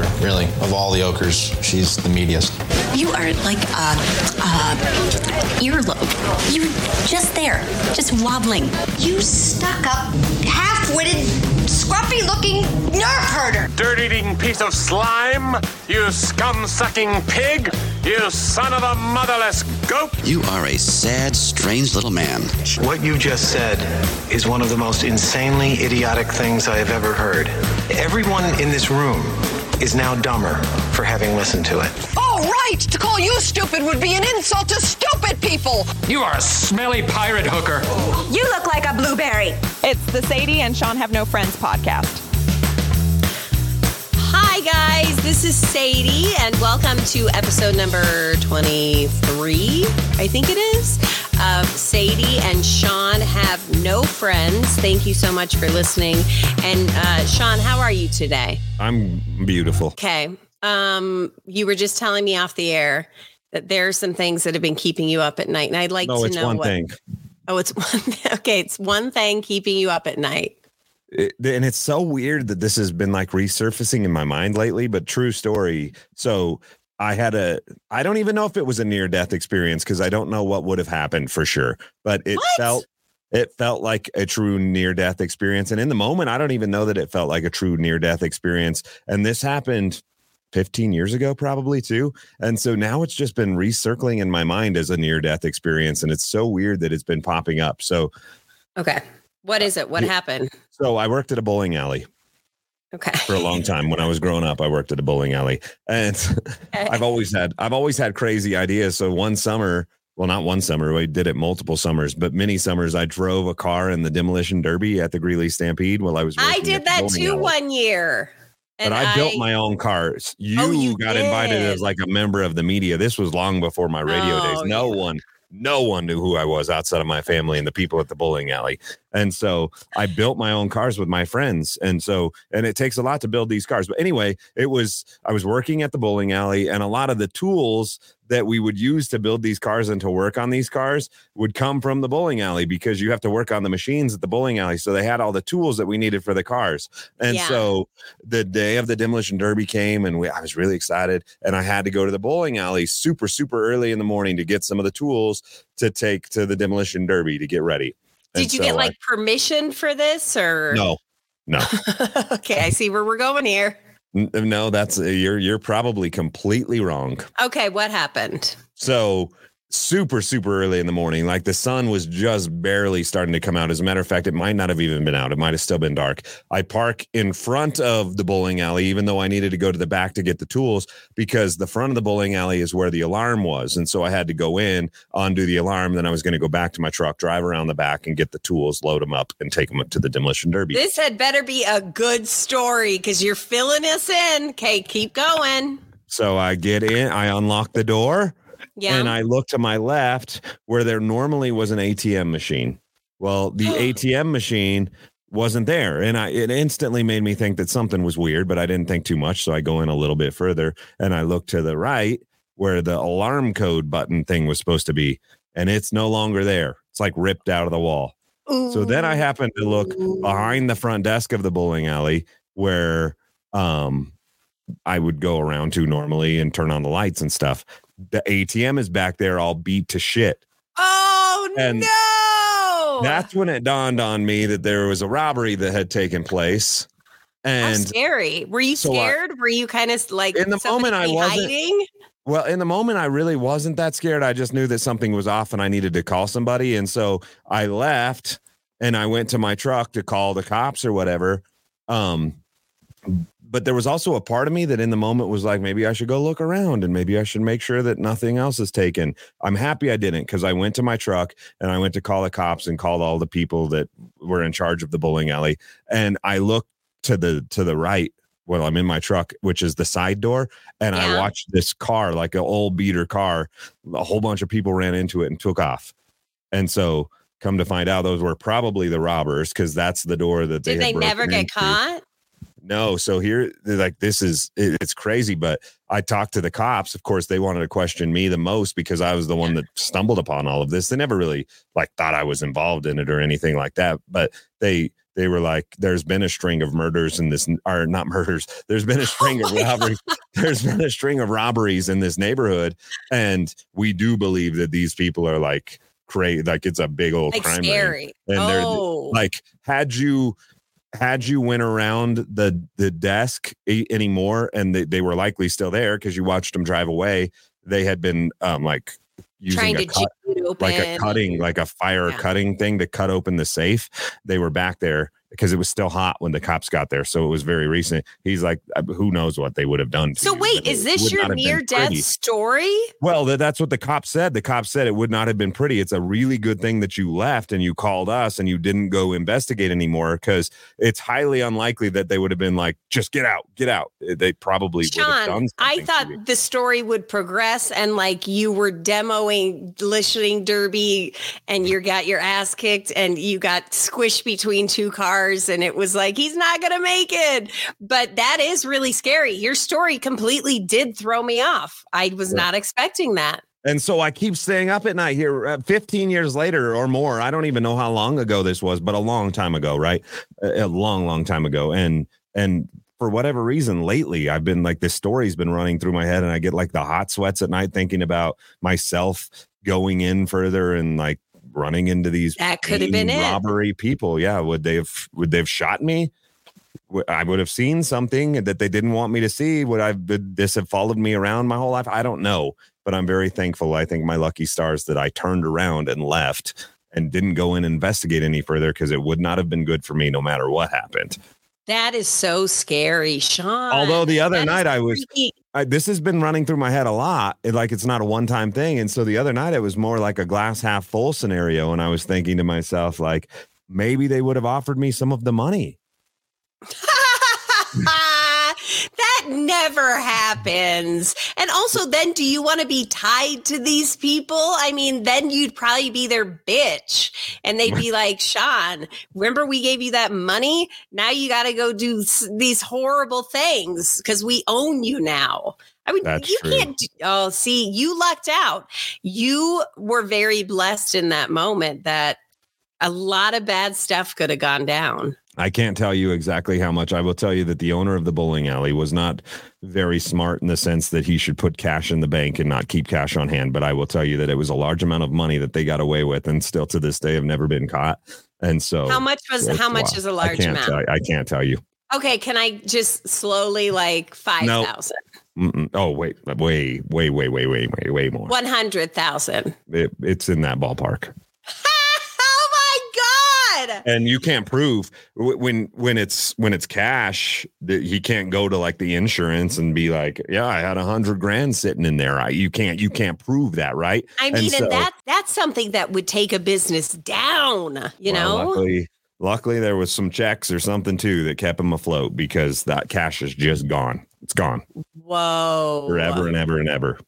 ochre, really. Of all the ochres, she's the meatiest. You are like a, a earlobe. You're just there, just wobbling. You stuck up, half witted, scruffy looking nerf herder. Dirt eating piece of slime! You scum sucking pig! You son of a motherless goat! You are a sad, strange little man. What you just said is one of the most insanely idiotic things I have ever heard. Everyone in this room is now dumber for having listened to it. Oh, right! To call you stupid would be an insult to stupid people! You are a smelly pirate hooker. You look like a blueberry. It's the Sadie and Shawn Have No Friends podcast. Hi, guys. This is Sadie, and welcome to episode number 23, I think it is, of Sadie and Shawn Have No Friends. Thank you so much for listening. And uh, Shawn, how are you today? I'm beautiful. Okay. Um, you were just telling me off the air that there are some things that have been keeping you up at night, and I'd like No, to it's know one what. thing. Oh, it's one. Okay, it's one thing keeping you up at night. It- and it's so weird that this has been like resurfacing in my mind lately, but true story. So I had a, I don't even know if it was a near death experience because I don't know what would have happened for sure, but it What? felt, it felt like a true near death experience. And in the moment, I don't even know that it felt like a true near death experience. And this happened 15 years ago, probably too. And so now it's just been recircling in my mind as a near death experience. And it's so weird that it's been popping up. So, Okay. What uh, is it? What happened? so I worked at a bowling alley. Okay. for a long time. When I was growing up, I worked at a bowling alley, and I've always had I've always had crazy ideas. So one summer, well, not one summer, we did it multiple summers, but many summers, I drove a car in the demolition derby at the Greeley Stampede while I was. I did at the that too alley. one year. But I, built my own cars. Oh, you, Oh, you got invited as like a member of the media. This was long before my radio Oh, days. No yeah. one, no one knew who I was outside of my family and the people at the bowling alley. And so I built my own cars with my friends. And so, and it takes a lot to build these cars. But anyway, it was, I was working at the bowling alley and a lot of the tools that we would use to build these cars and to work on these cars would come from the bowling alley because you have to work on the machines at the bowling alley. So they had all the tools that we needed for the cars. And Yeah. so the day of the demolition derby came and we, I was really excited and I had to go to the bowling alley super, super early in the morning to get some of the tools to take to the demolition derby to get ready. Did And you so get I- like permission for this or no, no, okay, I see where we're going here. No, that's you're, you're probably completely wrong. Okay, what happened? So super, super early in the morning, like the sun was just barely starting to come out. As a matter of fact, it might not have even been out. It might have still been dark. I park in front of the bowling alley, even though I needed to go to the back to get the tools because the front of the bowling alley is where the alarm was. And so I had to go in, undo the alarm. Then I was going to go back to my truck, drive around the back and get the tools, load them up and take them to the demolition derby. This had better be a good story because you're filling us in. Okay, keep going. So I get in, I unlock the door. Yeah. and I look to my left where there normally was an ATM machine. Well, the ATM machine wasn't there, and I it instantly made me think that something was weird, but I didn't think too much, so I go in a little bit further and I look to the right where the alarm code button thing was supposed to be, and it's no longer there. It's like ripped out of the wall. So then I happened to look behind the front desk of the bowling alley where um I would go around to normally and turn on the lights and stuff. The ATM is back there all beat to shit. Oh And no! That's when it dawned on me that there was a robbery that had taken place. How And scary. Were you So I- scared? Were you kind of like In the moment, I wasn't- hiding? well, in the moment, I really wasn't that scared. I just knew that something was off and I needed to call somebody. And so I left and I went to my truck to call the cops or whatever. Um, but there was also a part of me that in the moment was like, maybe I should go look around and maybe I should make sure that nothing else is taken. I'm happy I didn't because I went to my truck and I went to call the cops and called all the people that were in charge of the bowling alley. And I looked to the to the right while I'm in my truck, which is the side door, and I watched this car, like an old beater car. A whole bunch of people ran into it and took off. And so come to find out those were probably the robbers because that's the door that they Did they never get into. caught? No, so here, like, this is it- it's crazy. But I talked to the cops. Of course, they wanted to question me the most because I was the one that stumbled upon all of this. They never really like thought I was involved in it or anything like that. But they they were like, "There's been a string of murders in this, or not murders. There's been a oh string of robberies. There's been a string of robberies in this neighborhood, and we do believe that these people are like." Crazy, like it's a big old Like crime ring. scary. and they're Oh. like had you had you went around the the desk anymore and they, they were likely still there because you watched them drive away they had been um like using a cut, like a cutting like a fire Yeah. cutting thing to cut open the safe they were back there because it was still hot when the cops got there so it was very recent he's like uh, who knows what they would have done to So you, wait, but is this your not have been near death pretty. story? Well, that, that's what the cop said. The cop said it would not have been pretty. It's a really good thing that you left and you called us and you didn't go investigate anymore because it's highly unlikely that they would have been like, just get out, get out. They probably would have done Shawn, I thought the story would progress and like you were demoing listening derby and you got your ass kicked and you got squished between two cars and it was like he's not going to make it. But that is really scary. Your story completely did throw me off. I was Yeah. not expecting that. And so I keep staying up at night here. Uh, 15 years later or more, I don't even know how long ago this was, but a long time ago, right? A, a long, long time ago. And and for whatever reason, lately I've been like this story's been running through my head, and I get like the hot sweats at night thinking about myself going in further and like running into these That could have been main it. robbery people. Yeah, would they have would they have shot me? I would have seen something that they didn't want me to see. Would I would this have followed me around my whole life? I don't know, but I'm very thankful. I think my lucky stars that I turned around and left and didn't go in and investigate any further because it would not have been good for me no matter what happened. That is so scary, Shawn. Although the other That night I was. I, this has been running through my head a lot. It, like it's not a one time thing. And so the other night it was more like a glass half full scenario. And I was thinking to myself, like, maybe they would have offered me some of the money. never happens. And also, then do you want to be tied to these people? I mean, then you'd probably be their bitch. And they'd be like, Shawn, remember we gave you that money? Now you got to go do these horrible things because we own you now. I mean, That's you true. can't. Do, oh, see, you lucked out. You were very blessed in that moment that a lot of bad stuff could have gone down. I can't tell you exactly how much. I will tell you that the owner of the bowling alley was not very smart in the sense that he should put cash in the bank and not keep cash on hand. But I will tell you that it was a large amount of money that they got away with, and still to this day have never been caught. And so, How much was how much is a large can't amount? Tell, I can't tell you. Okay, can I just slowly like five thousand? No. thousand, Mm-mm. Oh wait, way, way, way, way, way, way, way more. one hundred thousand? It, it's in that ballpark. God! and you can't prove when when it's when it's cash that he can't go to like the insurance and be like yeah i had a hundred grand sitting in there. I, you can't you can't prove that right? I mean, and, so- that that's something that would take a business down. You well, know, luckily luckily there was some checks or something too that kept him afloat because that cash is just gone. It's gone. Whoa, forever and ever and ever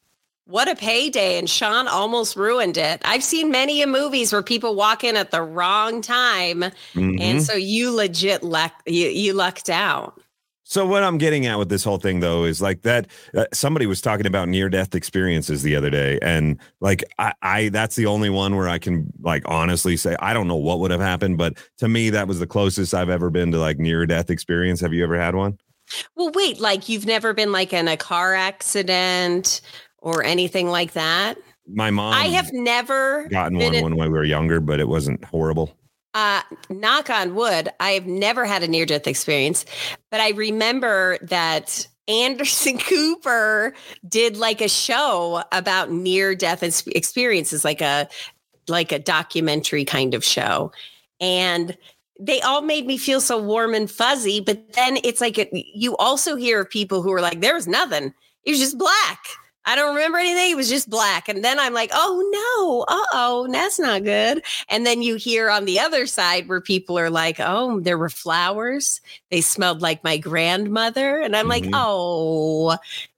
What a payday! And Shawn almost ruined it. I've seen many a movies where people walk in at the wrong time, Mhm. and so you legit luck you you lucked out. So what I'm getting at with this whole thing though is like that uh, somebody was talking about near death experiences the other day and like I, I that's the only one where I can like honestly say I don't know what would have happened but to me that was the closest I've ever been to like near death experience. Have you ever had one? Well, wait, like you've never been like in a car accident or anything like that? My mom I have never gotten one in- when we were younger but it wasn't horrible. Uh, knock on wood, I have never had a near death experience, but I remember that Anderson Cooper did like a show about near death experiences, like a like a documentary kind of show, and they all made me feel so warm and fuzzy. But then it's like it, you also hear of people who are like, "There was nothing; it was just black." I don't remember anything. It was just black. And then I'm like, oh no, uh oh, that's not good. And then you hear on the other side where people are like, oh, there were flowers. They smelled like my grandmother. And I'm like, Mhm. oh.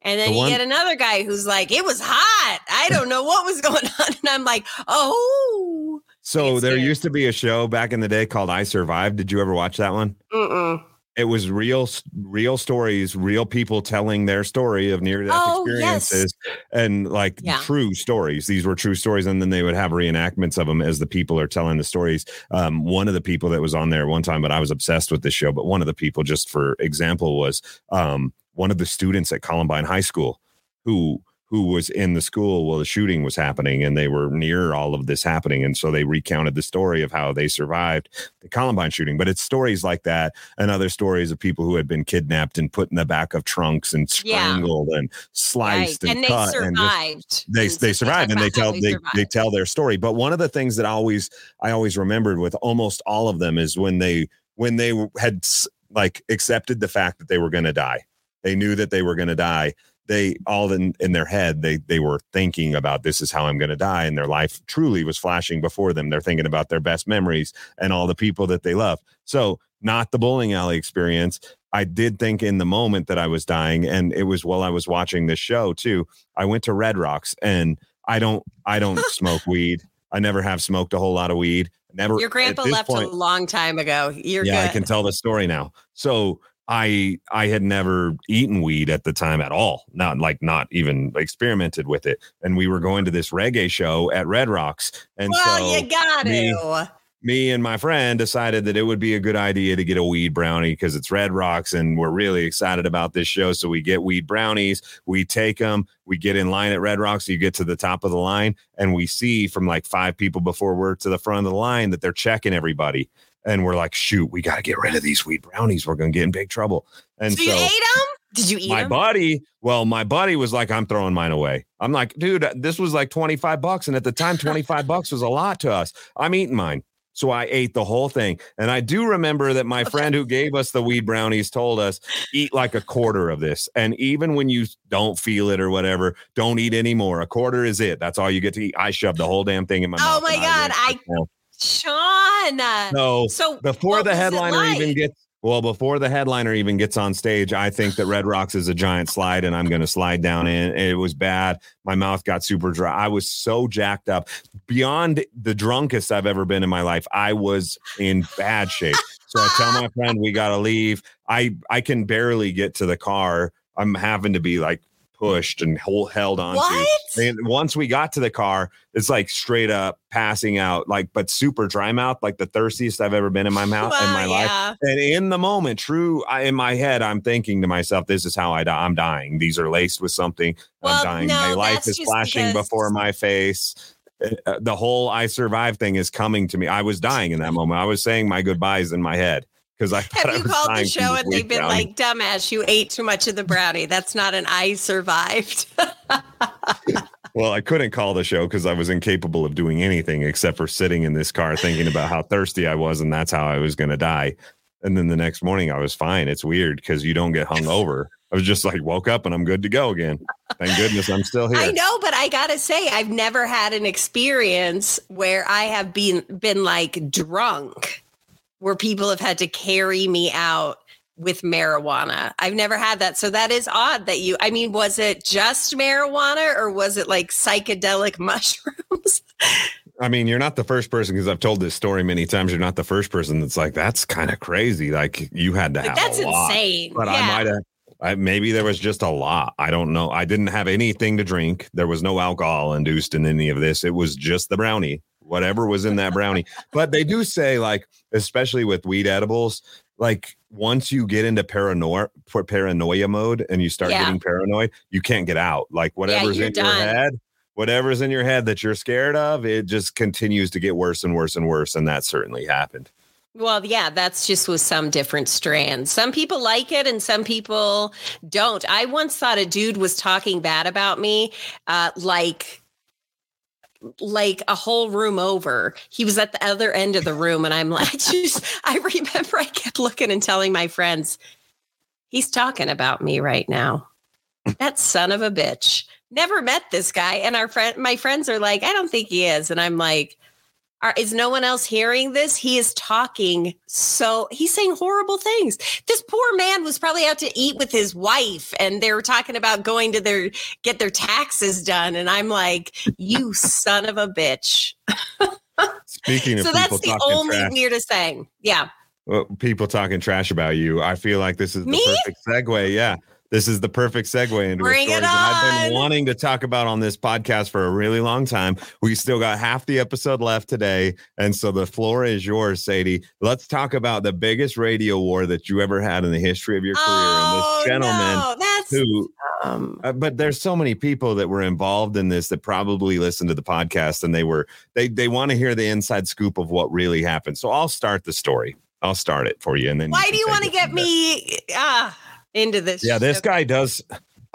And then The you one- get another guy who's like, it was hot. I don't know what was going on. And I'm like, oh. So It's there scary. used to be a show back in the day called I Survived. Did you ever watch that one? Mm-mm. It was real real stories real people telling their story of near death Oh, experiences and like Yeah. true stories. These were true stories and then they would have reenactments of them as the people are telling the stories. Um, one of the people that was on there one time but i was obsessed with this show but one of the people just for example was um, one of the students at columbine high school who who was in the school while the shooting was happening and they were near all of this happening and so they recounted the story of how they survived the columbine shooting but it's stories like that and other stories of people who had been kidnapped and put in the back of trunks and Yeah. strangled and sliced Right. and, And they cut and just- survived. they And they survived and they tell they they, survived. they tell their story but one of the things that I always i always remembered with almost all of them is when they when they had like accepted the fact that they were going to die they knew that they were going to die they all in, in their head they they were thinking about this is how i'm going to die and their life truly was flashing before them they're thinking about their best memories and all the people that they love so not the bowling alley experience i did think in the moment that i was dying and it was while i was watching this show too i went to red rocks and i don't i don't smoke weed i never have smoked a whole lot of weed never Your grandpa left point- a long time ago. You're yeah, good. I can tell the story now. So I I had never eaten weed at the time at all. Not like not even experimented with it. And we were going to this reggae show at Red Rocks. And well, so you got me- to. me and my friend decided that it would be a good idea to get a weed brownie because it's Red Rocks and we're really excited about this show. So we get weed brownies, we take them, we get in line at Red Rocks. You get to the top of the line, and we see from like five people before we're to the front of the line that they're checking everybody. And we're like, shoot, we got to get rid of these weed brownies. We're going to get in big trouble. And So, you ate them? Did you eat my them? buddy, well, my buddy was like, I'm throwing mine away. I'm like, dude, this was like 25 bucks. And at the time, 25 bucks was a lot to us. I'm eating mine. So I ate the whole thing. And I do remember that my friend who gave us the weed brownies told us, eat like a quarter of this. And even when you don't feel it or whatever, don't eat anymore. A quarter is it. That's all you get to eat. I shoved the whole damn thing in my Oh mouth. my and God, went, I- Shawn. uh, no. So before the headliner even gets well, before the headliner even gets on stage, I think that Red Rocks is a giant slide and I'm going to slide down in. It was bad. My mouth got super dry. I was so jacked up beyond the drunkest I've ever been in my life. I was in bad shape. So I tell my friend we got to leave. I I can barely get to the car. I'm having to be like pushed and hold, held on to. And once we got to the car, it's like straight up passing out, like but super dry mouth, like the thirstiest I've ever been in my mouth in Well, my life. yeah. And in the moment, true, I, in my head, I'm thinking to myself, "This is how I die. I'm dying. These are laced with something. Well, I'm dying. no, my life is flashing because- before my face." Uh, the whole "I survived" thing is coming to me. I was dying in that moment. I was saying my goodbyes in my head because I Have I you called the show and they've been brownie. like, dumbass, you ate too much of the brownie. That's not an I survived. Well, I couldn't call the show because I was incapable of doing anything except for sitting in this car thinking about how thirsty I was and that's how I was going to die. And then the next morning I was fine. It's weird because you don't get hungover. I was just like woke up and I'm good to go again. Thank goodness I'm still here. I know, but I gotta say, I've never had an experience where I have been been like drunk, where people have had to carry me out with marijuana. I've never had that. So that is odd that you I mean, was it just marijuana or was it like psychedelic mushrooms? I mean, you're not the first person because I've told this story many times. You're not the first person that's like, that's kind of crazy. Like you had to Like, have that's a lot. insane. But I might have. I, maybe there was just a lot. I don't know. I didn't have anything to drink. There was no alcohol induced in any of this. It was just the brownie, whatever was in that brownie. but they do say, like, especially with weed edibles, like once you get into paranoia paranoia mode and you start Yeah. getting paranoid, you can't get out. Like whatever's you're in your head, whatever's in your head that you're scared of, it just continues to get worse and worse and worse. And that certainly happened. Well, yeah, that's just with some different strands. Some people like it and some people don't. I once thought a dude was talking bad about me, uh, like like a whole room over. He was at the other end of the room, and I'm like, I just I remember I kept looking and telling my friends, he's talking about me right now. That son of a bitch. Never met this guy. And our friend my friends are like, I don't think he is. And I'm like, are, is no one else hearing this? He is talking so he's saying horrible things. This poor man was probably out to eat with his wife and they were talking about going to their get their taxes done. And I'm like, you son of a bitch. Speaking of So that's the only trash, weirdest thing. Yeah. people talking trash about you, I feel like this is the Me? perfect segue. Yeah. This is the perfect segue into Bring a story that I've been wanting to talk about on this podcast for a really long time. We still got half the episode left today. And so the floor is yours, Sadie. Let's talk about the biggest radio war that you ever had in the history of your career. Oh, and this gentleman no, that's who um, uh, but there's so many people that were involved in this that probably listened to the podcast and they were they they want to hear the inside scoop of what really happened. So I'll start the story. I'll start it for you, and then why can do you want to get me ah into this? Yeah, this Okay. guy does.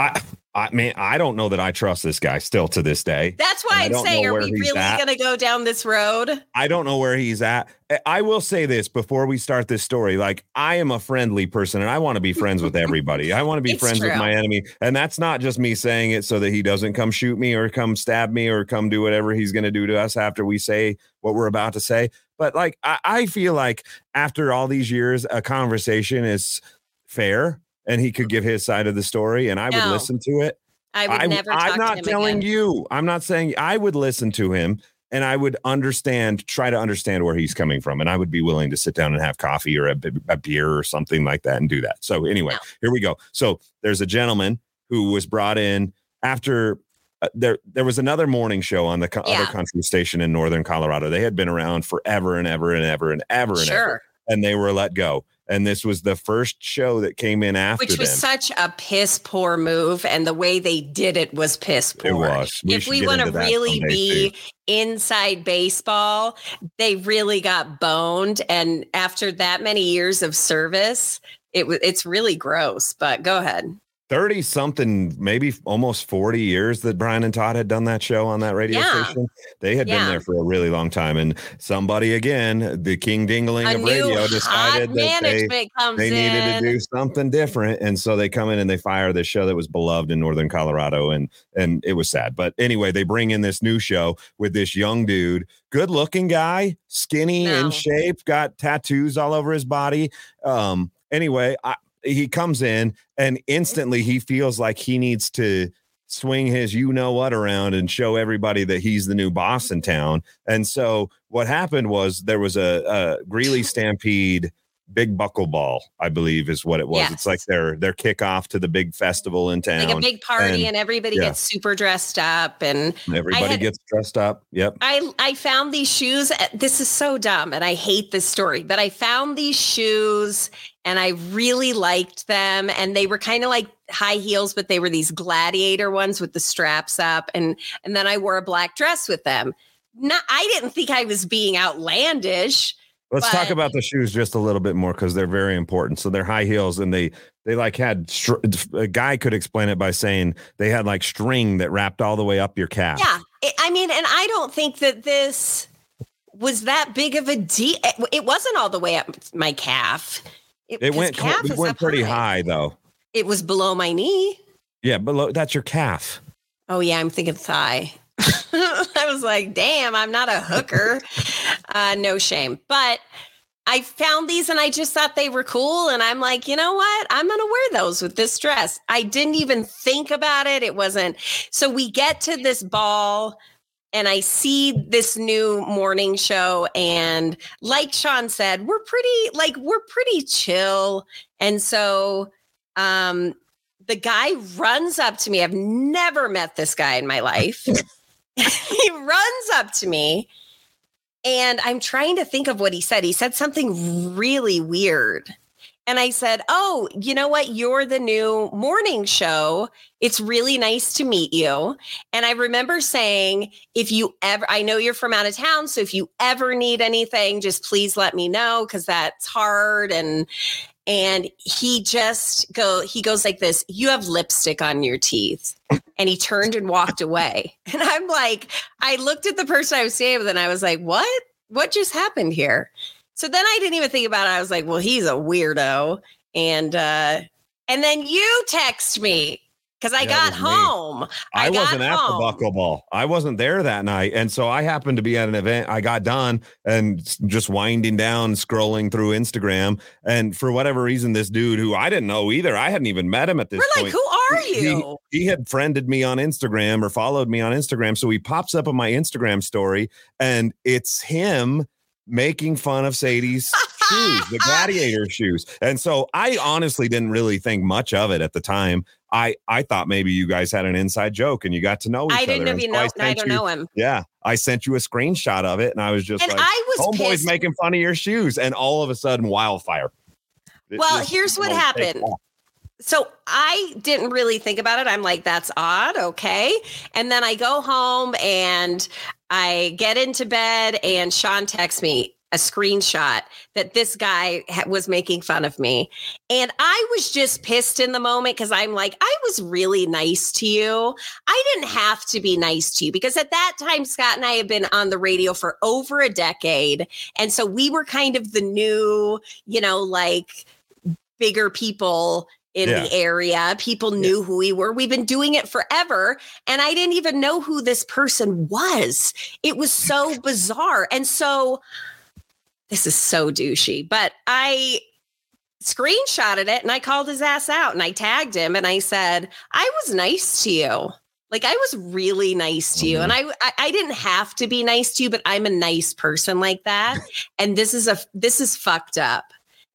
I I mean I don't know that I trust this guy still to this day. That's why I'm saying, are we really going to go down this road? I don't know where he's at. I- will say this before we start this story. Like, I am a friendly person and I want to be friends with everybody. I want to be It's friends with my enemy. And that's not just me saying it so that he doesn't come shoot me or come stab me or come do whatever he's going to do to us after we say what we're about to say. But like, I, I feel like after all these years, a conversation is fair and he could give his side of the story and I would listen to it. I would I, never. Talk I'm not telling again. you. I'm not saying I would listen to him and I would understand, try to understand where he's coming from. And I would be willing to sit down and have coffee or a beer or something like that and do that. So, anyway, No. here we go. So, there's a gentleman who was brought in after. Uh, there, there was another morning show on the co- Yeah. other country station in northern Colorado. They had been around forever and ever and ever and ever and ever, Sure. and they were let go. And this was the first show that came in after Which was them. such a piss poor move, and the way they did it was piss poor. It was. We if we want to really be inside baseball, they really got boned, and after that many years of service, it was it's really gross. But go ahead. 30 something, maybe almost 40 years that Brian and Todd had done that show on that radio Yeah. station. They had been there for a really long time. And somebody, again, the king dingling A of radio, decided that they, they needed in. to do something different. And so they come in and they fire this show that was beloved in Northern Colorado. And, and it was sad. But anyway, they bring in this new show with this young dude, good looking guy, skinny No. in shape, got tattoos all over his body. Um, anyway, I, he comes in and instantly he feels like he needs to swing his you know what around and show everybody that he's the new boss in town. And so what happened was there was a, a Greeley Stampede big buckle ball, I believe is what it was. Yes. It's like their their kickoff to the big festival in town. like a big party, and- and, everybody yeah. gets super dressed up, and Everybody had- gets dressed up. Yep. I I found these shoes. uh, This is so dumb, and I hate this story, but I found these shoes and I really liked them. And they were kind of like high heels, but they were these gladiator ones with the straps up. And and then I wore a black dress with them. Not, I didn't think I was being outlandish. Let's talk about the shoes just a little bit more because they're very important. So they're high heels, and they they like had str- a guy could explain it by saying they had like string that wrapped all the way up your calf. Yeah, I mean, and I don't think that this was that big of a deal. It, it wasn't all the way up my calf. It went calf it went pretty high though. It was below my knee. Yeah, below that's your calf. Oh yeah, I'm thinking thigh. I was like, damn, I'm not a hooker. uh, no shame. But I found these and I just thought they were cool. And I'm like, you know what? I'm gonna wear those with this dress. I didn't even think about it. It wasn't so we get to this ball and I see this new morning show. And like Shawn said, we're pretty like we're pretty chill. And so um the guy runs up to me. I've never met this guy in my life. he runs up to me and I'm trying to think of what he said. He said something really weird. And I said, Oh, you know what? You're the new morning show. It's really nice to meet you. And I remember saying, If you ever, I know you're from out of town. So if you ever need anything, just please let me know because that's hard. And, and he just go, he goes like this, You have lipstick on your teeth. And he turned and walked away. And I'm like, I looked at the person I was staying with and I was like, What? What just happened here? So then I didn't even think about it. I was like, well, he's a weirdo. And uh and then you text me because I Yeah, got me. home. I, I got wasn't at the home. buckle ball. I wasn't there that night. And so I happened to be at an event. I got done and just winding down, scrolling through Instagram. And for whatever reason, this dude who I didn't know either, I hadn't even met him at this We're point. like, who are he- you? He, had friended me on Instagram or followed me on Instagram. So he pops up on my Instagram story and it's him making fun of Sadie's shoes, the gladiator shoes. And so I honestly didn't really think much of it at the time. I I thought maybe you guys had an inside joke and you got to know each I didn't other. Even so know. I, sent don't you- know him. Yeah, I sent you a screenshot of it, and I was just And like, I was "Homeboy's pissed. making fun of your shoes," and all of a sudden, wildfire. It Well, here's what know, happened. So I didn't really think about it. I'm like, that's odd. Okay. And then I go home and I get into bed, and Shawn texts me a screenshot that this guy ha- was making fun of me. And I was just pissed in the moment because I'm like, I was really nice to you. I didn't have to be nice to you because at that time, Scott and I had been on the radio for over a decade. And so we were kind of the new, you know, like bigger people in Yeah. the area. People knew who we were. We've been doing it forever. And I didn't even know who this person was. It was so bizarre. And so this is so douchey, but I screenshotted it and I called his ass out and I tagged him and I said, I was nice to you. Like I was really nice to you. And I, I I didn't have to be nice to you, but I'm a nice person like that. And this is a this is fucked up.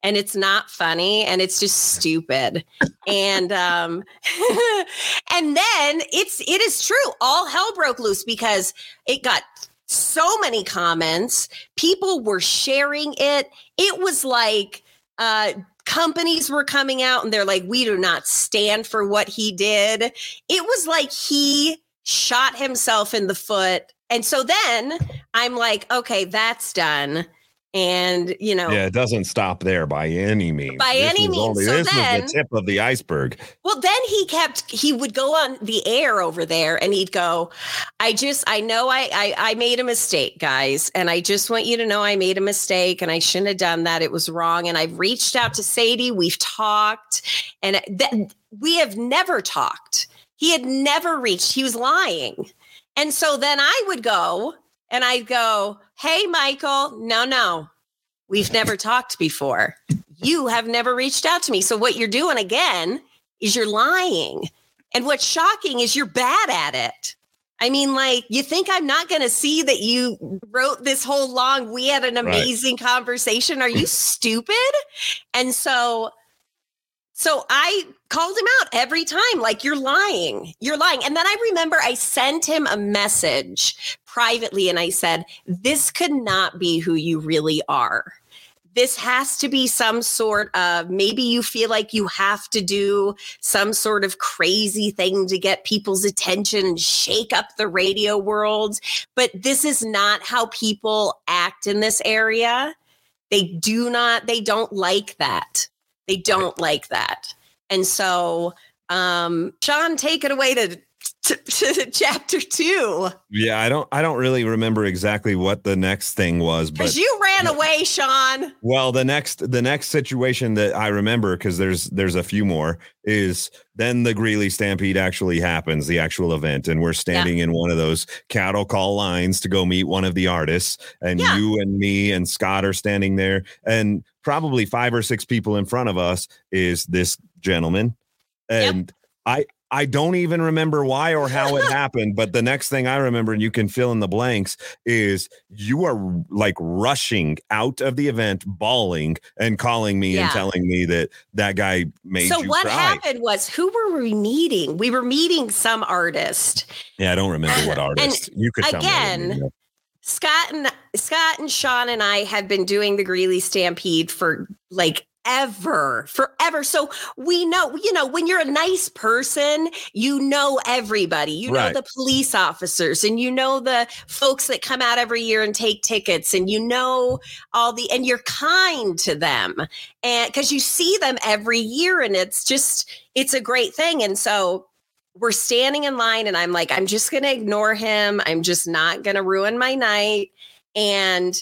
And it's not funny and it's just stupid. and um and then it's it is true. All hell broke loose because it got so many comments. People were sharing it. It was like uh companies were coming out and they're like, we do not stand for what he did. It was like he shot himself in the foot. And so then I'm like, okay, that's done. And, you know, Yeah, it doesn't stop there by any means. By This any means. only- So this then- the tip of the iceberg. Well, then he kept he would go on the air over there and he'd go, I just I know I, I I made a mistake, guys, and I just want you to know I made a mistake and I shouldn't have done that. It was wrong. And I've reached out to Sadie. We've talked, and we have never talked. He had never reached, he was lying. And so then I would go and I'd go, Hey, Michael, no, no, we've never talked before. You have never reached out to me. So what you're doing again is you're lying. And what's shocking is you're bad at it. I mean, like, you think I'm not going to see that you wrote this whole long, we had an Right. amazing conversation. Are you stupid? And so, so I called him out every time, like, you're lying. You're lying. And then I remember I sent him a message privately and I said, this could not be who you really are this has to be some sort of maybe you feel like you have to do some sort of crazy thing to get people's attention and shake up the radio world. But this is not how people act in this area. They do not, they don't like that. They don't like that. And so, um, Shawn, take it away to, to, to chapter two. Yeah, I don't I don't really remember exactly what the next thing was, but Because you ran away, Shawn. Well, the next the next situation that I remember because there's there's a few more is then the Greeley Stampede actually happens, the actual event, and we're standing in one of those cattle call lines to go meet one of the artists, and Yeah. you and me and Scott are standing there, and probably five or six people in front of us is this gentleman, and I. I don't even remember why or how it happened, but the next thing I remember, and you can fill in the blanks, is you are like rushing out of the event, bawling and calling me Yeah. and telling me that that guy made So what cry. happened was who were we meeting? We were meeting some artist. Yeah, I don't remember what artist. you could tell again, me. Scott and Scott and Shawn and I have been doing the Greeley Stampede for like ever, forever. So we know, you know, when you're a nice person, you know everybody. You know the police officers and you know the folks that come out every year and take tickets and you know all the and you're kind to them. And cuz you see them every year and it's just it's a great thing. And so we're standing in line and I'm like, I'm just going to ignore him. I'm just not going to ruin my night. And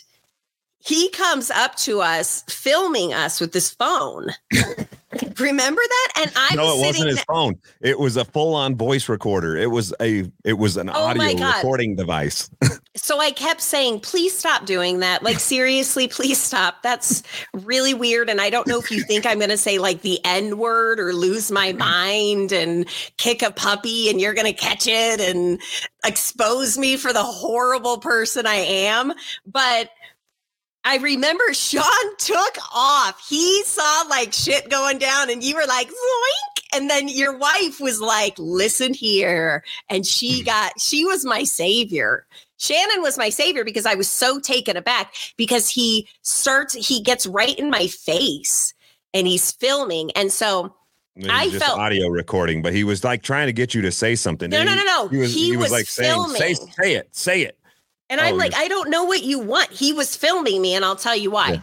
he comes up to us filming us with this phone. Remember that? And I'm no, it wasn't his phone. It was a full-on voice recorder. It was a it was an Oh audio recording device. so I kept saying, please stop doing that. Like, seriously, please stop. That's really weird. And I don't know if you think I'm going to say like the N word or lose my mind and kick a puppy and you're going to catch it and expose me for the horrible person I am. But I remember Shawn took off. He saw like shit going down, and you were like, zoink. And then your wife was like, listen here. And she hmm. got, she was my savior. Shannon was my savior because I was so taken aback because he starts, he gets right in my face and he's filming. And so I just felt audio recording, but he was like trying to get you to say something. No, And no, no, no. He was, He he was was like saying, say, filming. say it, say it. And I'm Oh, like, yeah. I don't know what you want. He was filming me, and I'll tell you why.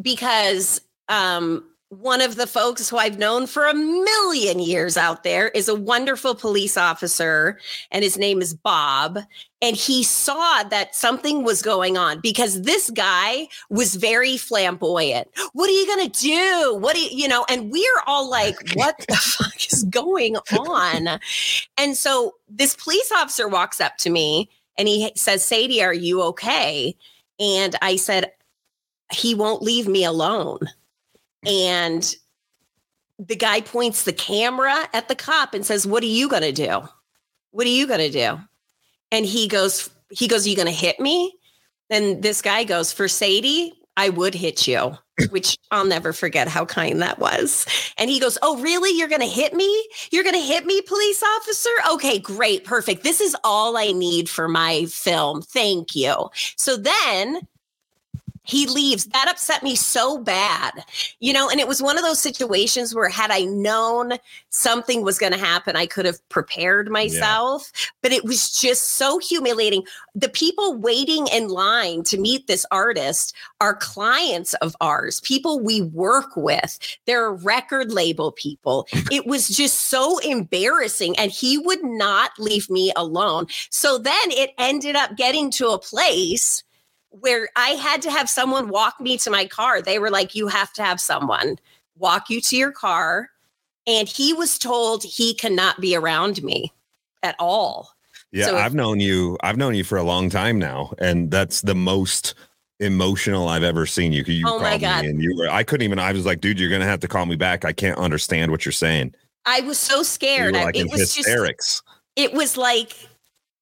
Because um, one of the folks who I've known for a million years out there is a wonderful police officer, and his name is Bob. And he saw that something was going on because this guy was very flamboyant. What are you going to do? What do you, you know? And we're all like, what the fuck is going on? And so this police officer walks up to me and he says, Sadie, are you okay? And I said, he won't leave me alone. And the guy points the camera at the cop and says, What are you going to do? What are you going to do? And he goes, he goes, Are you going to hit me? And this guy goes, For Sadie, I would hit you, which I'll never forget how kind that was. And he goes, Oh, really? You're going to hit me? You're going to hit me, police officer? Okay, great. Perfect. This is all I need for my film. Thank you. So then he leaves. That upset me so bad, you know. And it was one of those situations where, had I known something was going to happen, I could have prepared myself. But it was just so humiliating. The people waiting in line to meet this artist are clients of ours, people we work with. They're record label people. It was just so embarrassing. And he would not leave me alone. So then it ended up getting to a place where I had to have someone walk me to my car. They were like, You have to have someone walk you to your car. And he was told he cannot be around me at all. Yeah, So if- I've known you. I've known you for a long time now, and that's the most emotional I've ever seen you. You Oh called me, and you were. I couldn't even. I was like, dude, you're gonna have to call me back. I can't understand what you're saying. I was so scared. I- like it was just hysterics. it was like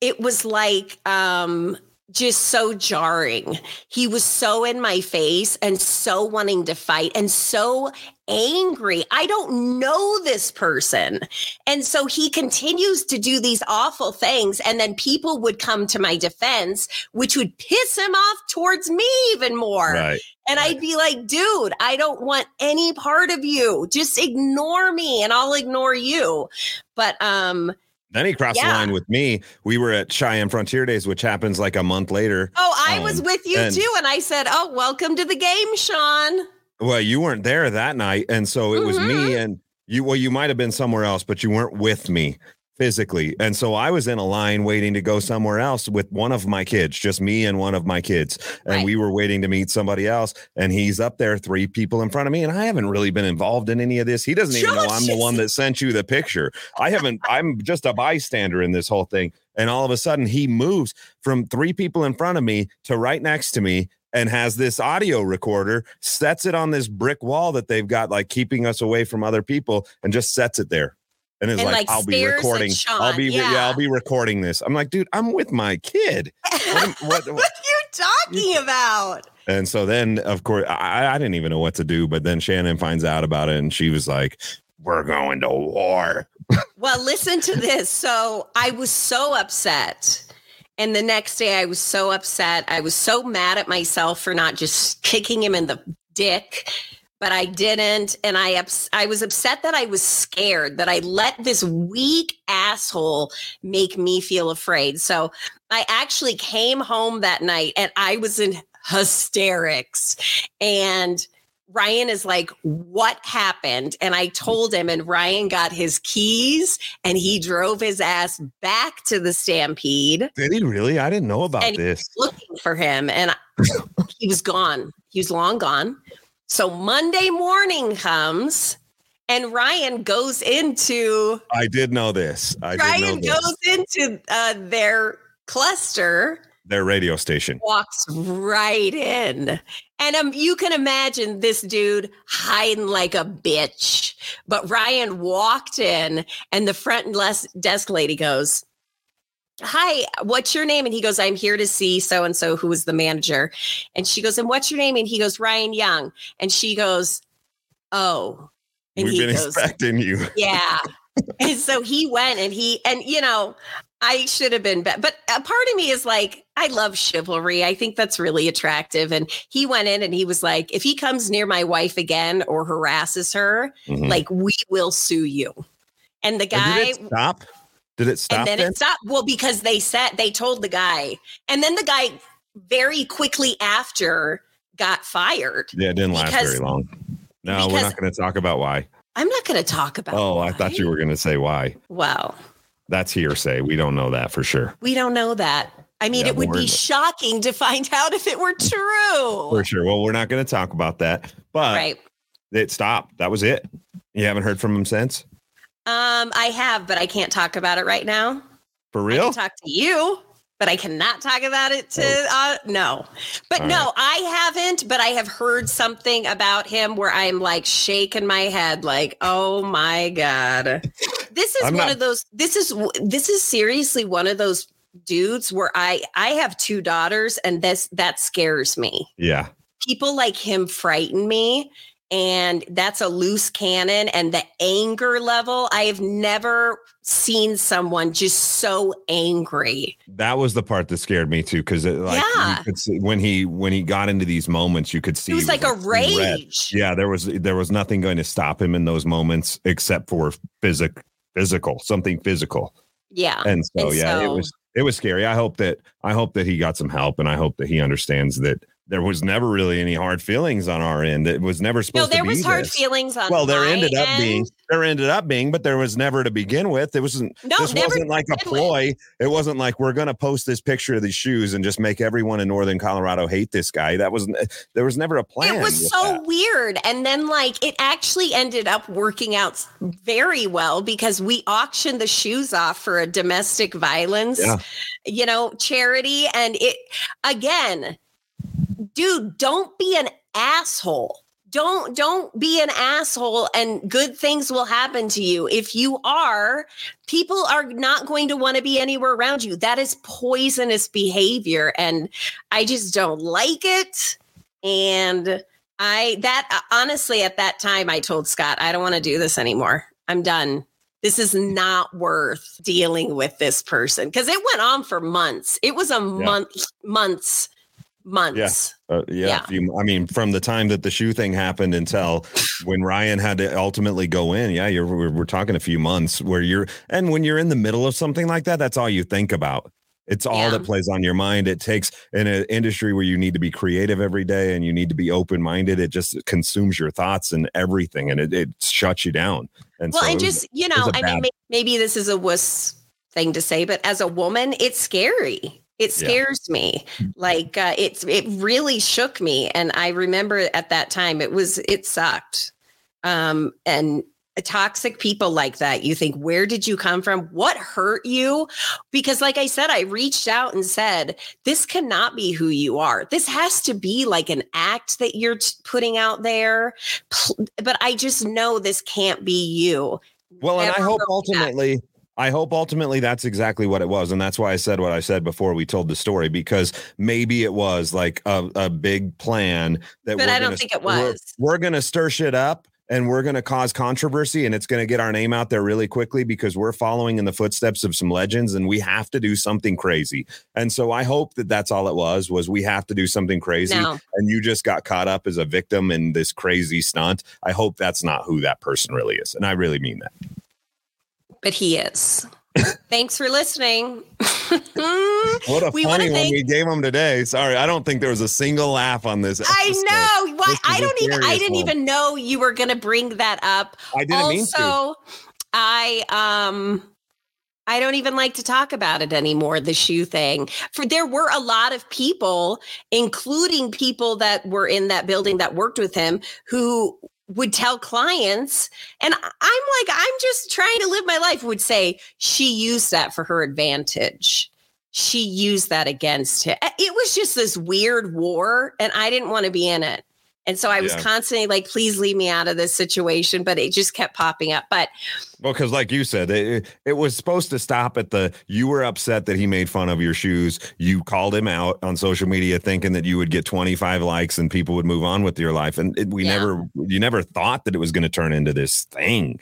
it was like um just so jarring. He was so in my face and so wanting to fight and so angry. I don't know this person. And so he continues to do these awful things. And then people would come to my defense, which would piss him off towards me even more. Right. And I'd be like, dude, I don't want any part of you. Just ignore me and I'll ignore you. But um, Then he crossed Yeah. the line with me. We were at Cheyenne Frontier Days, which happens like a month later. oh, I was Um, with you and- too. And I said, Oh, welcome to the game, Shawn. Well, you weren't there that night, and so it was Mm-hmm. me and you. Well, you might have been somewhere else, but you weren't with me physically. And so I was in a line waiting to go somewhere else with one of my kids, just me and one of my kids, and Right. we were waiting to meet somebody else. And he's up there, three people in front of me, and I haven't really been involved in any of this. He doesn't even know I'm the one that sent you the picture. I haven't. I'm just a bystander in this whole thing. And all of a sudden, he moves from three people in front of me to right next to me and has this audio recorder, sets it on this brick wall that they've got, like keeping us away from other people, and just sets it there. And it's And, like, like, I'll be recording. I'll be, yeah. yeah. I'll be recording this. I'm like, dude, I'm with my kid. What, am- what, what are you talking about? and so then, of course, I, I didn't even know what to do. But then Shannon finds out about it, and she was like, "We're going to war." Well, listen to this. So I was so upset. And the next day I was so upset. I was so mad at myself for not just kicking him in the dick, but I didn't. And I ups- I was upset that I was scared that I let this weak asshole make me feel afraid. So I actually came home that night and I was in hysterics. And Ryan is like, What happened? And I told him, and Ryan got his keys and he drove his ass back to the Stampede Did he really? I didn't know about And- this. looking for him. And I- he was gone. He was long gone. So Monday morning comes and Ryan goes into I did know this. I did know Ryan this. goes into uh, their cluster Their radio station. walks right in. And um, you can imagine this dude hiding like a bitch. But Ryan walked in, and the front desk lady goes, hi, what's your name? And he goes, I'm here to see so and so who was the manager. And she goes, and what's your name? And he goes, Ryan Young. And she goes, oh. And We've he been goes, expecting you. yeah. and so he went and he, and you know, I should have been, be- but a part of me is like, I love chivalry. I think that's really attractive. And he went in and he was like, if he comes near my wife again or harasses her, Mhm. like, we will sue you. And the guy, it stop? Did it stop? and then, then? it stopped. Well, because they said they told the guy, and then the guy very quickly after got fired. yeah, it didn't last because- very long. No, we're not going to talk about why. I'm not going to talk about. Oh, I thought you were going to say why. Well, That's hearsay. We don't know that for sure. we don't know that. I mean, Yeah, it would be shocking to find out if it were true. For sure. Well, we're not going to talk about that, but Right. it stopped. That was it. You haven't heard from him since? Um, I have, but I can't talk about it right now. For real? I real? can talk to you, but I cannot talk about it to uh no. But All no, I haven't, but I have heard something about him where I'm like shaking my head like, "Oh my god." This is I'm one not- of those this is this is seriously one of those dudes where I I have two daughters and this that scares me. yeah. People like him frighten me and that's a loose cannon and the anger level i have never seen someone just so angry That was the part that scared me too, because it like Yeah. you could see, when he when he got into these moments, you could see it was he like a seeing red. rage Yeah, there was there was nothing going to stop him in those moments except for physic physical, something physical. yeah And so And yeah, it was it was scary. I hope that I hope that he got some help, and I hope that he understands that there was never really any hard feelings on our end. It was never no supposed there to be No, there was hard this. feelings on Well, there ended up end. being there ended up being, but there was never to begin with. It wasn't. No, this wasn't like a begin with. ploy. It wasn't like we're going to post this picture of these shoes and just make everyone in Northern Colorado hate this guy. That was eh, there was never a plan. it was so that. weird and then like it actually ended up working out very well because we auctioned the shoes off for a domestic violence Yeah. you know charity and it again dude don't be an asshole. Don't don't be an asshole and good things will happen to you. If you are people are not going to want to be anywhere around you. That is poisonous behavior and i just don't like it. And i that uh, honestly at that time i told scott i don't want to do this anymore. I'm done. This is not worth dealing with this person. Because it went on for months. It was a month months months Uh, yeah, Yeah. I mean, from the time that the shoe thing happened until when Ryan had to ultimately go in, yeah, you're we're, we're talking a few months where you're, and when you're in the middle of something like that, that's all you think about. It's all Yeah. that plays on your mind. It takes in an industry where you need to be creative every day and you need to be open minded. It just consumes your thoughts and everything, and it, it shuts you down. And well so and was- just you know i bad- mean maybe this is a wuss thing to say but as a woman it's scary it Yeah. scares me like uh, it's it really shook me and i remember at that time it was it sucked. Um and toxic people like that you think where did you come from? What hurt you? Because like i said i reached out and said this cannot be who you are. This has to be like an act that you're t- putting out there. But i just know this can't be you. Well, and I hope ultimately back. I hope ultimately that's exactly what it was, and that's why I said what I said before we told the story because maybe it was like a, a big plan that. But we're I don't gonna- think it we're- We're, going to stir shit up. And we're going to cause controversy, and it's going to get our name out there really quickly because we're following in the footsteps of some legends, and we have to do something crazy. And so I hope that that's all it was: was we have to do something crazy, No. and you just got caught up as a victim in this crazy stunt. I hope that's not who that person really is, and I really mean that. But he is thanks for listening What a We wanna funny one thank- we gave him today. Sorry, I don't think there was a single laugh on this. I know. Why This I don't even I didn't one. even know you were gonna bring that up. I didn't mean to. also, I um I don't even like to talk about it anymore, the shoe thing. For there were a lot of people, including people that were in that building that worked with him, who would tell clients, and I'm like, I'm just trying to live my life, would say she used that for her advantage. She used that against him. Eh, it was just this weird war, and I didn't want to be in it. And so I was Yeah. constantly like, please leave me out of this situation, but it just kept popping up. But Well, because like you said, it, it was supposed to stop at the you were upset that he made fun of your shoes. You called him out on social media thinking that you would get 25 likes and people would move on with your life. And it, we Yeah. never, you never thought that it was going to turn into this thing.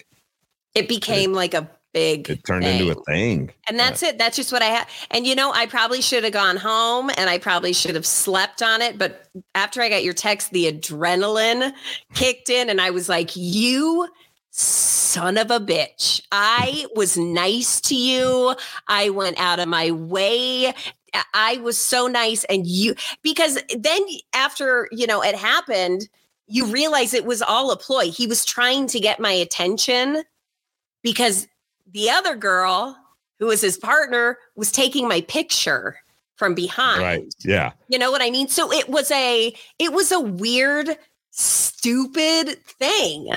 it became like a big It turned thing. into a thing. And that's it. That's just what I had. And you know, I probably should have gone home and I probably should have slept on it. But after I got your text, the adrenaline kicked in and I was like, you son of a bitch. I was nice to you. I went out of my way. I- I was so nice. And you, because then after, you know, it happened, you realize it was all a ploy. He was trying to get my attention because the other girl who was his partner was taking my picture from behind. Right. Yeah. You know what I mean? So it was a it was a weird stupid thing.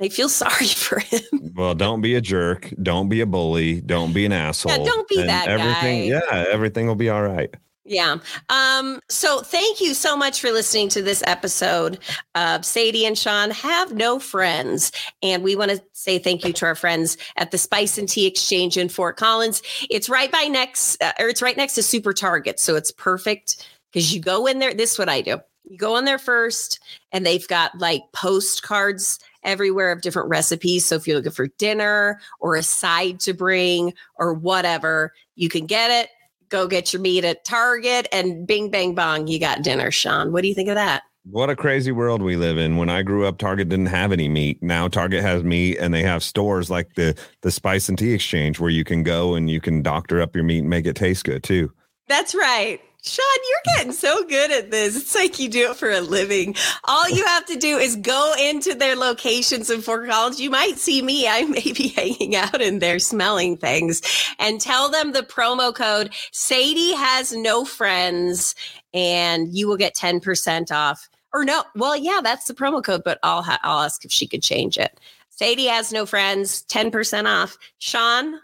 I feel sorry for him. Well, don't be a jerk. Don't be a bully. Don't be an asshole. don't be and that everything, guy. Yeah, everything will be all right. Yeah. Um, so thank you so much for listening to this episode of Sadie and Shawn Have No Friends. And we want to say thank you to our friends at the Spice and Tea Exchange in Fort Collins. It's right by next, uh, or it's right next to Super Target. So it's perfect because you go in there. This is what I do. You go in there first, and they've got like postcards everywhere of different recipes. So if you're looking for dinner or a side to bring or whatever, you can get it go get your meat at Target and bing, bang, bong, you got dinner, Shawn. What do you think of that? What a crazy world we live in. When I grew up, Target didn't have any meat. Now Target has meat, and they have stores like the the Spice and Tea Exchange where you can go and you can doctor up your meat and make it taste good too. That's right. Shawn, you're getting so good at this. It's like you do it for a living. All you have to do is go into their locations in Fort Collins. You might see me. I may be hanging out in there smelling things and tell them the promo code Sadie has no friends and you will get 10% off. Or no, well, yeah, that's the promo code, but I'll, ha- I'll ask if she could change it. Sadie has no friends, 10% off. Shawn,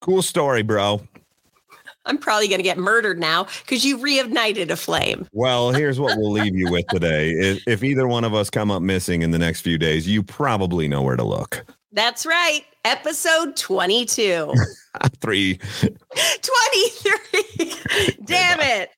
Cool story, bro. I'm probably going to get murdered now because you reignited a flame. Well, here's what we'll leave you with today. If, if either one of us come up missing in the next few days, you probably know where to look. That's right. Episode 22. Three. 23. Damn it.